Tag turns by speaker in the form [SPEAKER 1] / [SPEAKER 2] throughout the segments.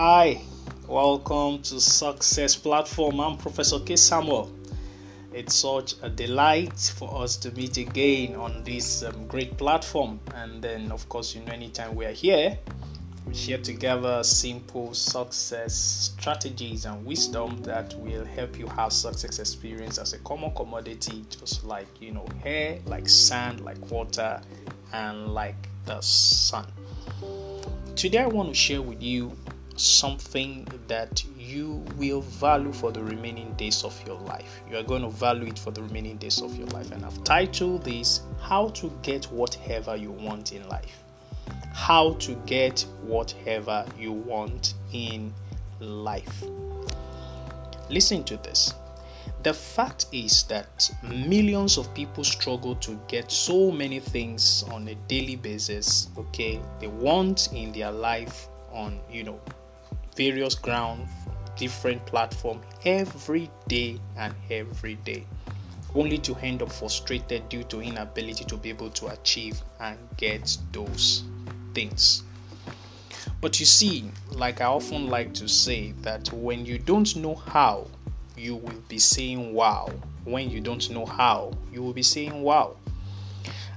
[SPEAKER 1] Hi, welcome to Success Platform. I'm Professor K. Samuel. It's such a delight for us to meet again on this um, great platform. And then, of course, you know, anytime we are here, we share together simple success strategies and wisdom that will help you have success experience as a common commodity, just like you know, hair, like sand, like water, and like the sun. Today, I want to share with you something that you will value for the remaining days of your life. You are going to value it for the remaining days of your life. And I've titled this How to Get Whatever You Want in Life how to get whatever you want in life. Listen to this. The fact is that millions of people struggle to get so many things on a daily basis, okay? They want in their life on, you know, various ground, different platform every day and every day only to end up frustrated due to inability to be able to achieve and get those things. But you see, like I often like to say, that when you don't know how, you will be saying wow. When you don't know how, you will be saying wow.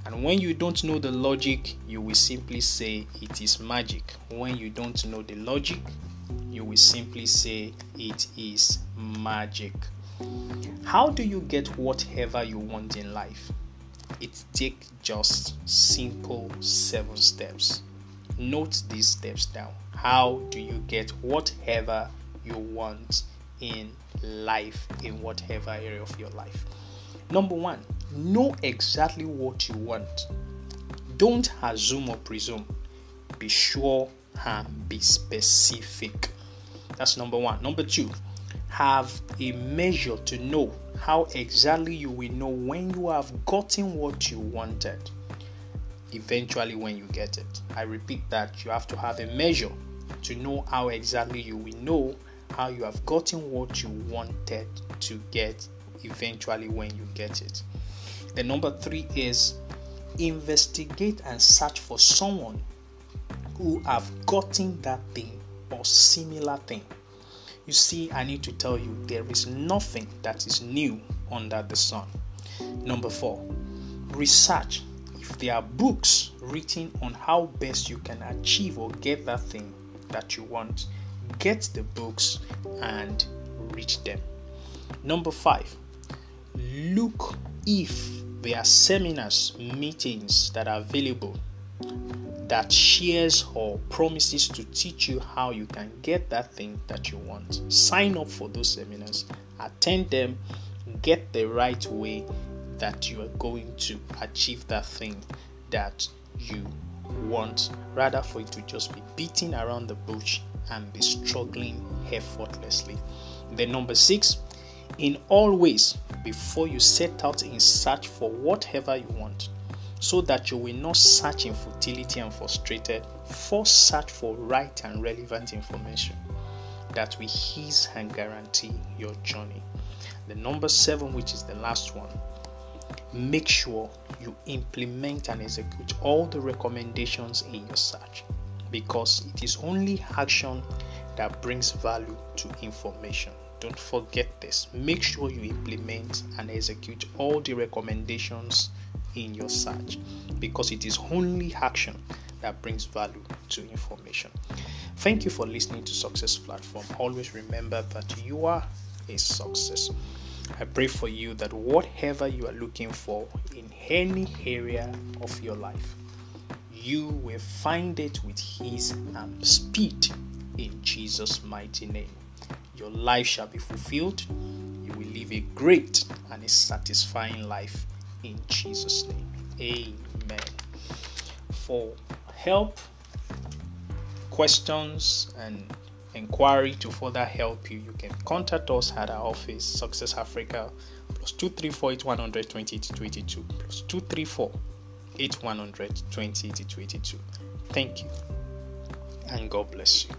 [SPEAKER 1] And when you don't know the logic, you will simply say it is magic. When you don't know the logic, you will simply say it is magic. How do you get whatever you want in life? It takes just simple seven steps. Note these steps down. How do you get whatever you want in life, in whatever area of your life? Number one, know exactly what you want. Don't assume or presume. Be sure and be specific. That's number one. Number two, have a measure to know how exactly you will know when you have gotten what you wanted eventually when you get it. I repeat that you have to have a measure to know how exactly you will know how you have gotten what you wanted to get eventually when you get it. The number three is investigate and search for someone who have gotten that thing or similar thing. You see, I need to tell you there is nothing that is new under the sun. Number four, research If there are books written on how best you can achieve or get that thing that you want, get the books and read them. Number five, look if there are seminars, meetings that are available that shares or promises to teach you how you can get that thing that you want. Sign up for those seminars, attend them, get the right way that you are going to achieve that thing that you want, rather for you to just be beating around the bush and be struggling effortlessly. Then, number six, in all ways, before you set out in search for whatever you want, so that you will not search in futility and frustrated, first search for right and relevant information that will ease and guarantee your journey. The number seven, which is the last one, make sure you implement and execute all the recommendations in your search because it is only action that brings value to information. Don't forget this. Make sure you implement and execute all the recommendations in your search because it is only action that brings value to information. Thank you for listening to Success Platform. Always remember that you are a success. I pray for you that whatever you are looking for in any area of your life, you will find it with His and speed in Jesus' mighty name. Your life shall be fulfilled. You will live a great and a satisfying life in Jesus' name. Amen. For help, questions, and inquiry to further help you, you can contact us at our office, Success Africa, plus 234 8100 2022, plus 234 8100 2022. Thank you, and God bless you.